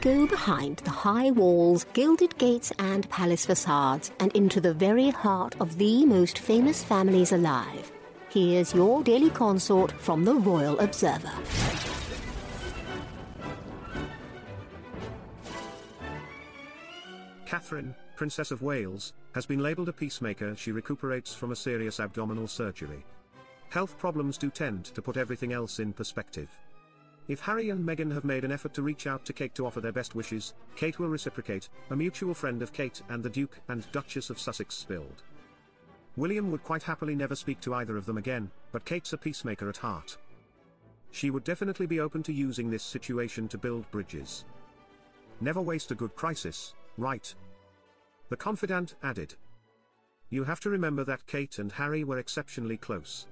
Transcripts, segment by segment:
Go behind the high walls, gilded gates, and palace facades, and into the very heart of the most famous families alive. Here's your daily consort from the Royal Observer. Catherine, Princess of Wales, has been labelled a peacemaker she recuperates from a serious abdominal surgery. Health problems do tend to put everything else in perspective. If Harry and Meghan have made an effort to reach out to Kate to offer their best wishes, Kate will reciprocate, a mutual friend of Kate and the Duke and Duchess of Sussex spilled. William would quite happily never speak to either of them again, but Kate's a peacemaker at heart. She would definitely be open to using this situation to build bridges. Never waste a good crisis, right? The confidant added. You have to remember that Kate and Harry were exceptionally close.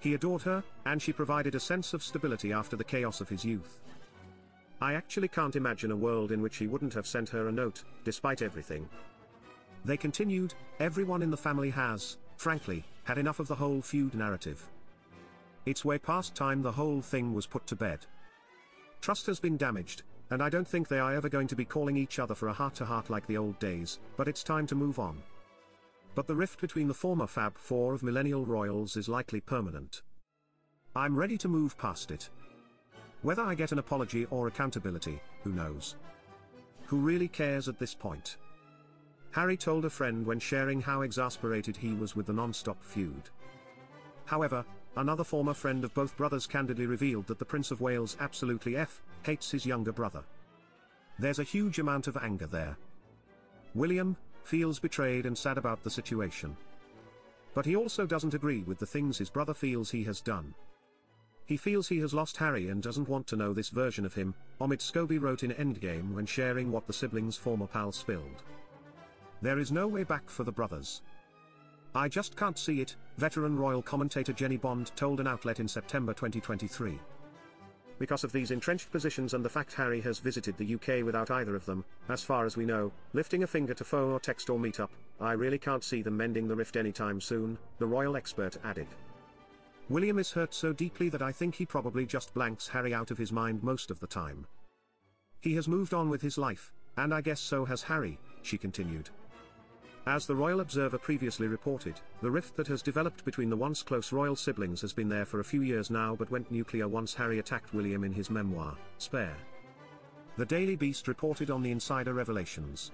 He adored her, and she provided a sense of stability after the chaos of his youth. I actually can't imagine a world in which he wouldn't have sent her a note, despite everything. They continued, everyone in the family has, frankly, had enough of the whole feud narrative. It's way past time the whole thing was put to bed. Trust has been damaged, and I don't think they are ever going to be calling each other for a heart-to-heart -heart like the old days, but it's time to move on. But the rift between the former Fab Four of millennial royals is likely permanent. I'm ready to move past it. Whether I get an apology or accountability, who knows? Who really cares at this point? Harry told a friend when sharing how exasperated he was with the non-stop feud. However, another former friend of both brothers candidly revealed that the Prince of Wales absolutely F hates his younger brother. There's a huge amount of anger there. William feels betrayed and sad about the situation. But he also doesn't agree with the things his brother feels he has done. He feels he has lost Harry and doesn't want to know this version of him, Omid Scobie wrote in Endgame when sharing what the siblings' former pal spilled. There is no way back for the brothers. I just can't see it, veteran royal commentator Jennie Bond told an outlet in September 2023. Because of these entrenched positions and the fact Harry has visited the UK without either of them, as far as we know, lifting a finger to phone or text or meet up, I really can't see them mending the rift anytime soon, the royal expert added. William is hurt so deeply that I think he probably just blanks Harry out of his mind most of the time. He has moved on with his life, and I guess so has Harry, she continued. As the Royal Observer previously reported, the rift that has developed between the once close royal siblings has been there for a few years now but went nuclear once Harry attacked William in his memoir, Spare. The Daily Beast reported on the insider revelations.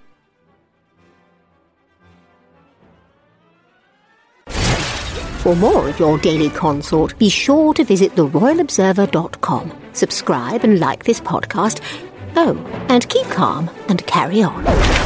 For more of your daily consort, be sure to visit theroyalobserver.com. Subscribe and like this podcast. Oh, and keep calm and carry on.